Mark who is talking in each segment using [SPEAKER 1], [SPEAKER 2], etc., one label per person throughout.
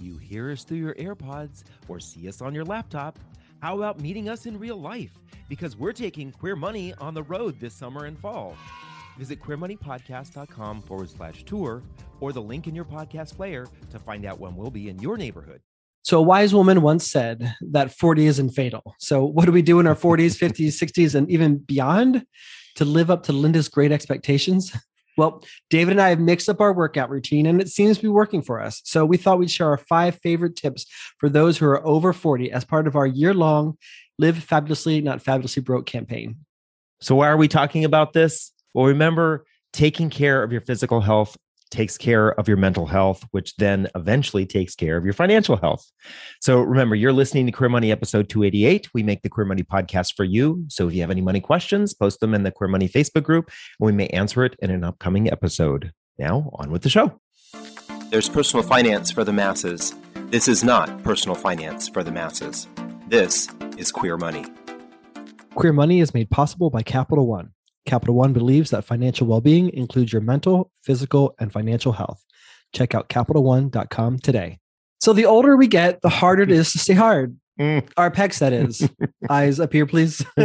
[SPEAKER 1] You hear us through your AirPods or see us on your laptop. How about meeting us in real life? Because we're taking Queer Money on the road this summer and fall. Visit queermoneypodcast.com forward slash tour or the link in your podcast player to find out when we'll be in your neighborhood.
[SPEAKER 2] So, a wise woman once said that 40 isn't fatal. So, what do we do in our 40s, 50s, 60s, and even beyond to live up to Linda's great expectations? Well, David and I have mixed up our workout routine and it seems to be working for us. So, we thought we'd share our five favorite tips for those who are over 40 as part of our year long Live Fabulously, Not Fabulously Broke campaign.
[SPEAKER 1] So, why are we talking about this? Well, remember, taking care of your physical health takes care of your mental health, which then eventually takes care of your financial health. So remember, you're listening to Queer Money episode 288. We make the Queer Money podcast for you. So if you have any money questions, post them in the Queer Money Facebook group, and we may answer it in an upcoming episode. Now, on with the show. There's personal finance for the masses. This is not personal finance for the masses. This is Queer Money.
[SPEAKER 2] Queer Money is made possible by Capital One. Capital One believes that financial well being includes your mental, physical, and financial health. Check out CapitalOne.com today. So, the older we get, the harder it is to stay hard. Mm. Our pecs, that is. Eyes up here, please.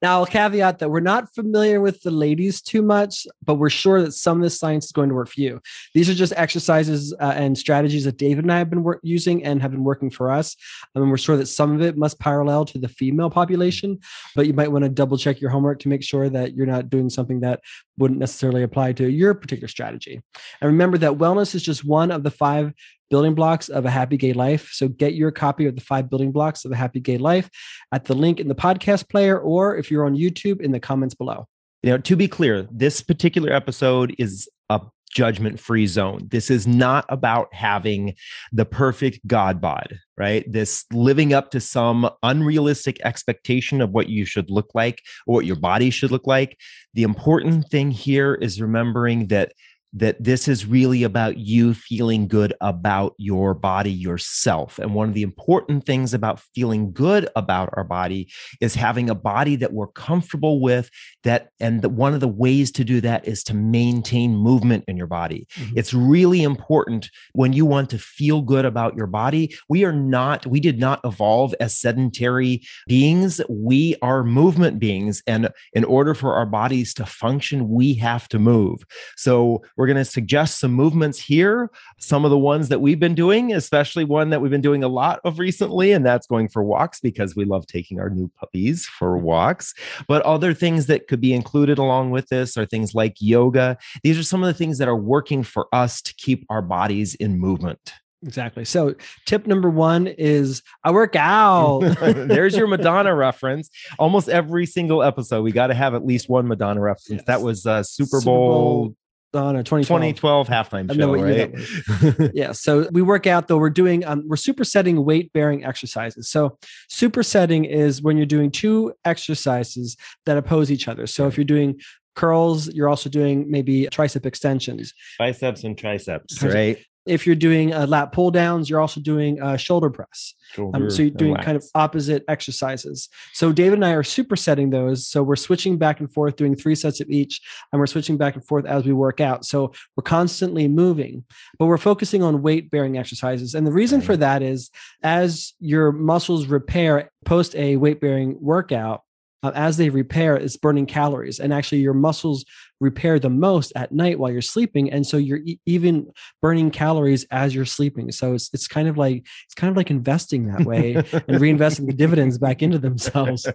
[SPEAKER 2] now, I'll caveat that we're not familiar with the ladies too much, but we're sure that some of this science is going to work for you. These are just exercises uh, and strategies that David and I have been wor- using and have been working for us. And we're sure that some of it must parallel to the female population, but you might want to double check your homework to make sure that you're not doing something that wouldn't necessarily apply to your particular strategy. And remember that wellness is just one of the five building blocks of a happy gay life. So get your copy of the five building blocks of a happy gay life at the link in the podcast player, or if you're on YouTube, in the comments below.
[SPEAKER 1] You know, to be clear, this particular episode is a judgment free zone. This is not about having the perfect God bod, right? This living up to some unrealistic expectation of what you should look like or what your body should look like. The important thing here is remembering that that this is really about you feeling good about your body yourself. And one of the important things about feeling good about our body is having a body that we're comfortable with that and the, one of the ways to do that is to maintain movement in your body. Mm-hmm. It's really important when you want to feel good about your body. We are not we did not evolve as sedentary beings. We are movement beings and in order for our bodies to function, we have to move. So we're going to suggest some movements here, some of the ones that we've been doing, especially one that we've been doing a lot of recently, and that's going for walks because we love taking our new puppies for walks. But other things that could be included along with this are things like yoga. These are some of the things that are working for us to keep our bodies in movement.
[SPEAKER 2] Exactly. So, tip number one is I work out.
[SPEAKER 1] There's your Madonna reference. Almost every single episode, we got to have at least one Madonna reference. Yes. That was uh, Super, Super Bowl, Bowl
[SPEAKER 2] Oh a 2012.
[SPEAKER 1] 2012 halftime show,
[SPEAKER 2] right? yeah. So we work out though. We're doing um, we're supersetting weight bearing exercises. So supersetting is when you're doing two exercises that oppose each other. So if you're doing curls, you're also doing maybe tricep extensions,
[SPEAKER 1] biceps and triceps, right?
[SPEAKER 2] If you're doing uh, lat pull downs, you're also doing a shoulder press. Um, so you're doing kind of opposite exercises. So David and I are supersetting those. So we're switching back and forth, doing three sets of each, and we're switching back and forth as we work out. So we're constantly moving, but we're focusing on weight bearing exercises. And the reason for that is as your muscles repair post a weight bearing workout, uh, as they repair, it's burning calories. And actually, your muscles repair the most at night while you're sleeping and so you're e- even burning calories as you're sleeping. So it's it's kind of like it's kind of like investing that way and reinvesting the dividends back into themselves.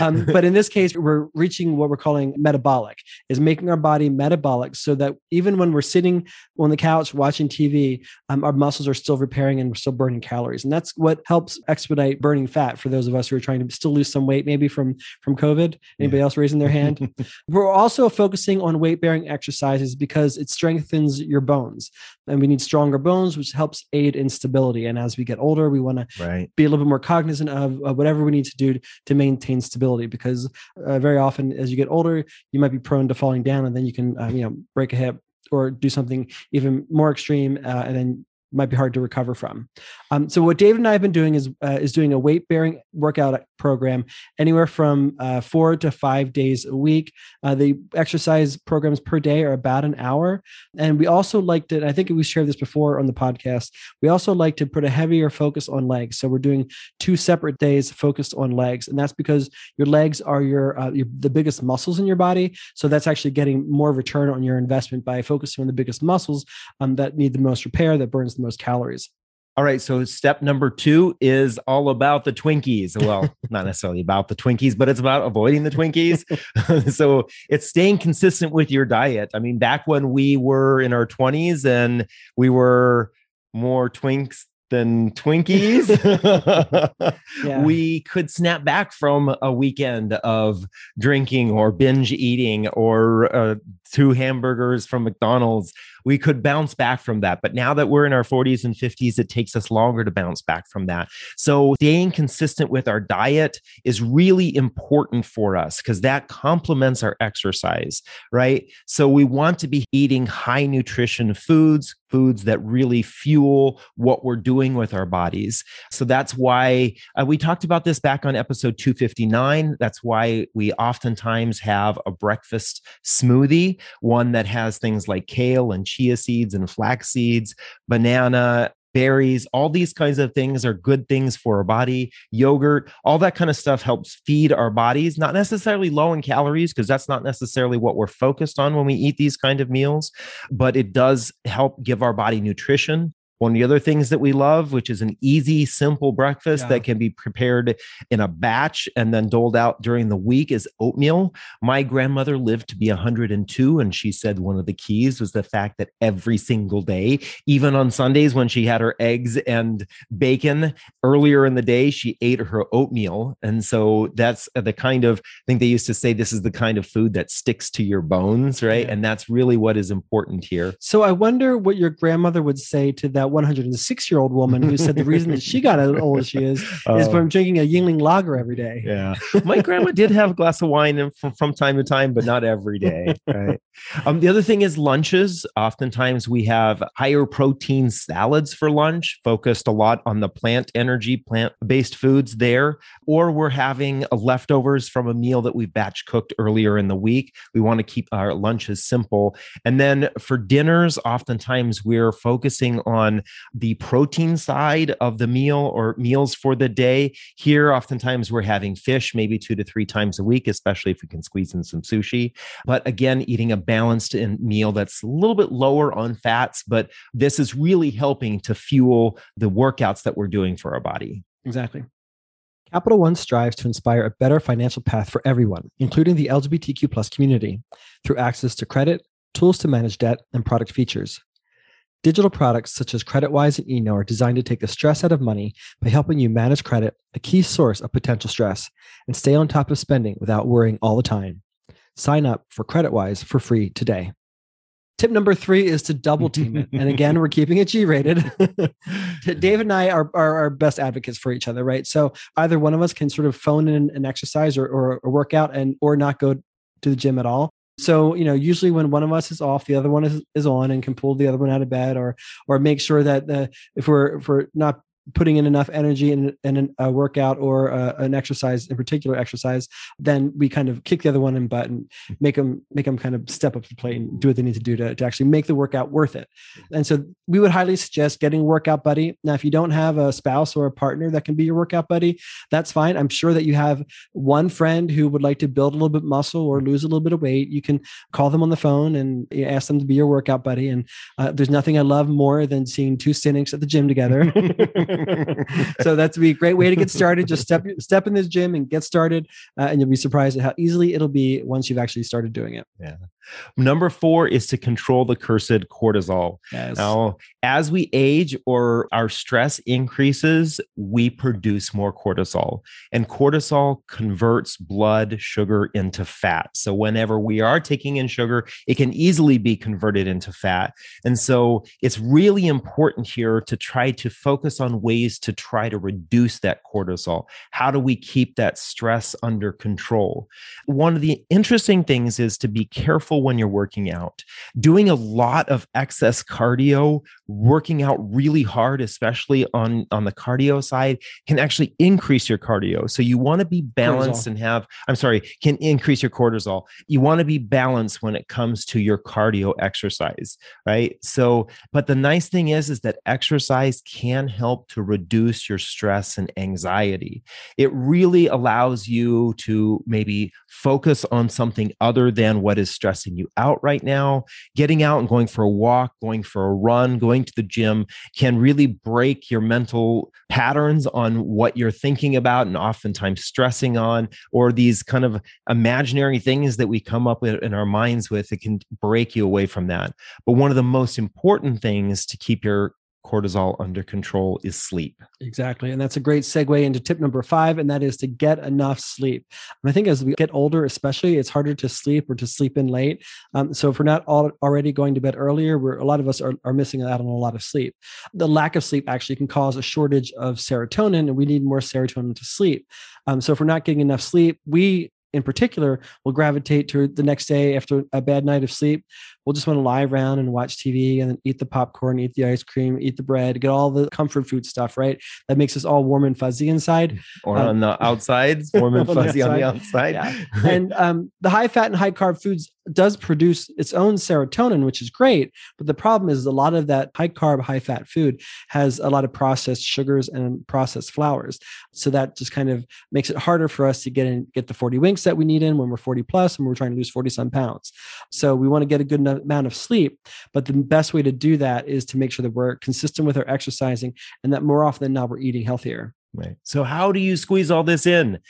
[SPEAKER 2] Um, but in this case we're reaching what we're calling metabolic is making our body metabolic so that even when we're sitting on the couch watching tv um, our muscles are still repairing and we're still burning calories. And that's what helps expedite burning fat for those of us who are trying to still lose some weight maybe from from covid anybody yeah. else raising their hand. We're also focusing on weight bearing exercises because it strengthens your bones. And we need stronger bones, which helps aid in stability. And as we get older, we want to be a little bit more cognizant of, of, whatever we need to do to maintain stability because uh, very often as you get older, you might be prone to falling down and then you can, uh, you know, break a hip or do something even more extreme uh, and then might be hard to recover from. Um, so what David and I have been doing is uh, is doing a weight bearing workout program anywhere from uh, four to five days a week. Uh, the exercise programs per day are about an hour, and we also like to. I think we shared this before on the podcast. We also like to put a heavier focus on legs. So we're doing two separate days focused on legs, and that's because your legs are your, uh, your the biggest muscles in your body. So that's actually getting more return on your investment by focusing on the biggest muscles um, that need the most repair, that burns the most calories.
[SPEAKER 1] All right. So step number two is all about the Twinkies. Well, not necessarily about the Twinkies, but it's about avoiding the Twinkies. so it's staying consistent with your diet. I mean, back when we were in our 20s and we were more Twinks than Twinkies, yeah. we could snap back from a weekend of drinking or binge eating or uh, two hamburgers from McDonald's we could bounce back from that. But now that we're in our 40s and 50s, it takes us longer to bounce back from that. So staying consistent with our diet is really important for us because that complements our exercise, right? So we want to be eating high nutrition foods, foods that really fuel what we're doing with our bodies. So that's why uh, we talked about this back on episode 259. That's why we oftentimes have a breakfast smoothie, one that has things like kale and chia seeds and flax seeds, banana, berries, all these kinds of things are good things for our body. Yogurt, all that kind of stuff helps feed our bodies, not necessarily low in calories, because that's not necessarily what we're focused on when we eat these kind of meals, but it does help give our body nutrition. One of the other things that we love, which is an easy, simple breakfast yeah. that can be prepared in a batch and then doled out during the week, is oatmeal. My grandmother lived to be 102, and she said one of the keys was the fact that every single day, even on Sundays when she had her eggs and bacon earlier in the day, she ate her oatmeal. And so that's the kind of I think they used to say this is the kind of food that sticks to your bones, right? Yeah. And that's really what is important here.
[SPEAKER 2] So I wonder what your grandmother would say to that 106 year old woman who said the reason that she got as old as she is oh. is from drinking a Yuengling lager every day.
[SPEAKER 1] Yeah. My grandma did have a glass of wine from, from time to time, but not every day. Right. um, the other thing is lunches. Oftentimes we have higher protein salads for lunch, focused a lot on the plant energy, plant based foods there, or we're having leftovers from a meal that we batch cooked earlier in the week. We want to keep our lunches simple. And then for dinners, oftentimes we're focusing on the protein side of the meal or meals for the day. Here, oftentimes we're having fish maybe two to three times a week, especially if we can squeeze in some sushi. But again, eating a balanced meal that's a little bit lower on fats, but this is really helping to fuel the workouts that we're doing for our body.
[SPEAKER 2] Exactly. Capital One strives to inspire a better financial path for everyone, including the LGBTQ plus community, through access to credit, tools to manage debt, and product features. Digital products such as CreditWise and Eno are designed to take the stress out of money by helping you manage credit, a key source of potential stress, and stay on top of spending without worrying all the time. Sign up for CreditWise for free today. Tip number three is to double team it. And again, we're keeping it G rated. Dave and I are, are our best advocates for each other, right? So either one of us can sort of phone in an exercise or, or a workout and or not go to the gym at all. So, you know, usually when one of us is off, the other one is, is on and can pull the other one out of bed or or make sure that the, if we're if we're not putting in enough energy in, in a workout or a, an exercise in particular exercise then we kind of kick the other one in butt and make them make them kind of step up to the plate and do what they need to do to, to actually make the workout worth it. And so we would highly suggest getting a workout buddy. Now if you don't have a spouse or a partner that can be your workout buddy that's fine. I'm sure that you have one friend who would like to build a little bit of muscle or lose a little bit of weight. You can call them on the phone and ask them to be your workout buddy. And uh, there's nothing i love more than seeing two cynics at the gym together so that's be a great way to get started. Just step step in this gym and get started, uh, and you'll be surprised at how easily it'll be once you've actually started doing it.
[SPEAKER 1] Yeah. Number four is to control the cursed cortisol. Yes. Now, as we age or our stress increases, we produce more cortisol, and cortisol converts blood sugar into fat. So, whenever we are taking in sugar, it can easily be converted into fat. And so, it's really important here to try to focus on ways to try to reduce that cortisol. How do we keep that stress under control? One of the interesting things is to be careful careful when you're working out. Doing a lot of excess cardio, working out really hard, especially on, on the cardio side, can actually increase your cardio. So you want to be balanced cortisol. and have, I'm sorry, can increase your cortisol. You want to be balanced when it comes to your cardio exercise, right? So, but the nice thing is, is that exercise can help to reduce your stress and anxiety. It really allows you to maybe focus on something other than what is stressing you out right now. Getting out and going for a walk, going for a run, going to the gym can really break your mental patterns on what you're thinking about and oftentimes stressing on, or these kind of imaginary things that we come up with in our minds with. It can break you away from that. But one of the most important things to keep your cortisol under control is sleep.
[SPEAKER 2] Exactly. And that's a great segue into tip number five, and that is to get enough sleep. And I think as we get older, especially, it's harder to sleep or to sleep in late. Um, so if we're not all, already going to bed earlier, we're, a lot of us are, are missing out on a lot of sleep. The lack of sleep actually can cause a shortage of serotonin, and we need more serotonin to sleep. Um, so if we're not getting enough sleep, we in particular will gravitate to the next day after a bad night of sleep we'll just want to lie around and watch TV and then eat the popcorn, eat the ice cream, eat the bread, get all the comfort food stuff, right? That makes us all warm and fuzzy inside.
[SPEAKER 1] Or um, on the outside, warm and fuzzy on the outside. On the outside.
[SPEAKER 2] Yeah. and um, the high fat and high carb foods does produce its own serotonin, which is great. But the problem is a lot of that high carb, high fat food has a lot of processed sugars and processed flours. So that just kind of makes it harder for us to get in, get the 40 winks that we need in when we're 40 plus and we're trying to lose 40 some pounds. So we want to get a good amount of sleep. But the best way to do that is to make sure that we're consistent with our exercising and that more often than not, we're eating healthier.
[SPEAKER 1] Right. So, how do you squeeze all this in?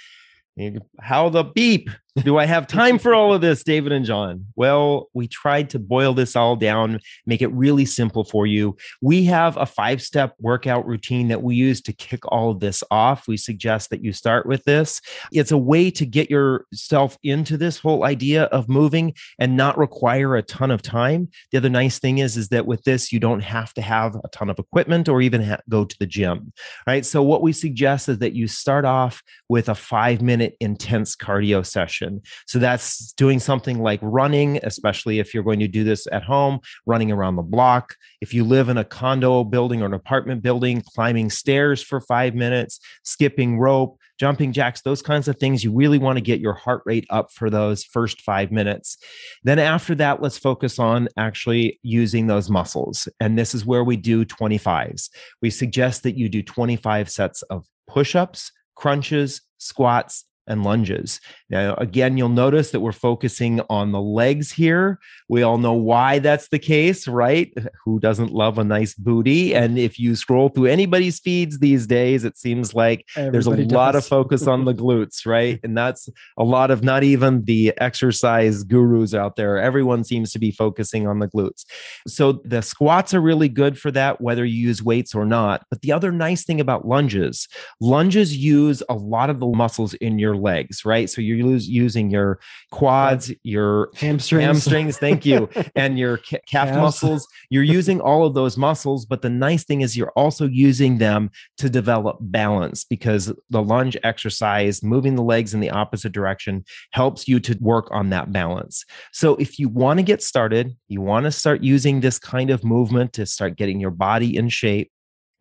[SPEAKER 1] How the beep? Do I have time for all of this, David and John? Well, we tried to boil this all down, make it really simple for you. We have a five step workout routine that we use to kick all of this off. We suggest that you start with this. It's a way to get yourself into this whole idea of moving and not require a ton of time. The other nice thing is, is that with this, you don't have to have a ton of equipment or even ha- go to the gym. Right. So, what we suggest is that you start off with a five minute intense cardio session so that's doing something like running, especially if you're going to do this at home, running around the block. If you live in a condo building or an apartment building, climbing stairs for five minutes, skipping rope, jumping jacks, those kinds of things. You really want to get your heart rate up for those first five minutes. Then after that, let's focus on actually using those muscles. And this is where we do 25s. We suggest that you do 25 sets of push ups, crunches, squats, and lunges. Now, again, you'll notice that we're focusing on the legs here. We all know why that's the case, right? Who doesn't love a nice booty? And if you scroll through anybody's feeds these days, it seems like Everybody there's a does. lot of focus on the glutes, right? And that's a lot of not even the exercise gurus out there. Everyone seems to be focusing on the glutes. So the squats are really good for that, whether you use weights or not. But the other nice thing about lunges, lunges use a lot of the muscles in your your legs, right? So you're using your quads, your
[SPEAKER 2] hamstrings,
[SPEAKER 1] hamstrings thank you, and your ca- calf Calves. muscles. You're using all of those muscles, but the nice thing is you're also using them to develop balance because the lunge exercise, moving the legs in the opposite direction, helps you to work on that balance. So if you want to get started, you want to start using this kind of movement to start getting your body in shape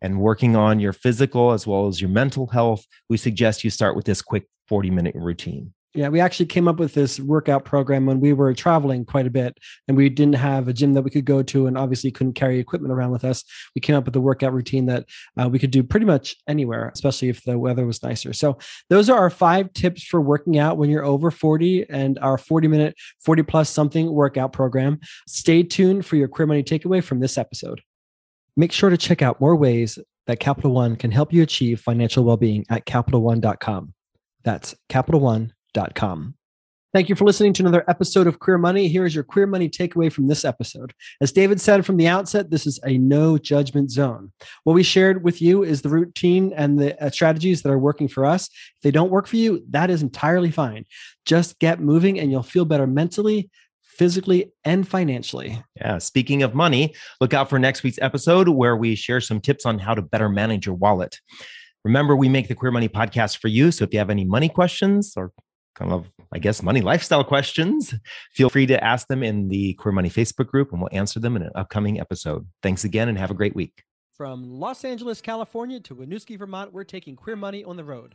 [SPEAKER 1] and working on your physical as well as your mental health, we suggest you start with this quick 40 minute routine.
[SPEAKER 2] Yeah, we actually came up with this workout program when we were traveling quite a bit and we didn't have a gym that we could go to and obviously couldn't carry equipment around with us. We came up with a workout routine that uh, we could do pretty much anywhere, especially if the weather was nicer. So, those are our five tips for working out when you're over 40 and our 40 minute, 40 plus something workout program. Stay tuned for your Queer Money takeaway from this episode. Make sure to check out more ways that Capital One can help you achieve financial well being at CapitalOne.com. That's CapitalOne.com. Thank you for listening to another episode of Queer Money. Here is your Queer Money takeaway from this episode. As David said from the outset, this is a no judgment zone. What we shared with you is the routine and the uh, strategies that are working for us. If they don't work for you, that is entirely fine. Just get moving and you'll feel better mentally, physically and financially.
[SPEAKER 1] Yeah. Speaking of money, look out for next week's episode where we share some tips on how to better manage your wallet. Remember, we make the Queer Money podcast for you. So if you have any money questions or kind of, I guess, money lifestyle questions, feel free to ask them in the Queer Money Facebook group and we'll answer them in an upcoming episode. Thanks again and have a great week.
[SPEAKER 2] From Los Angeles, California to Winooski, Vermont, we're taking Queer Money on the road.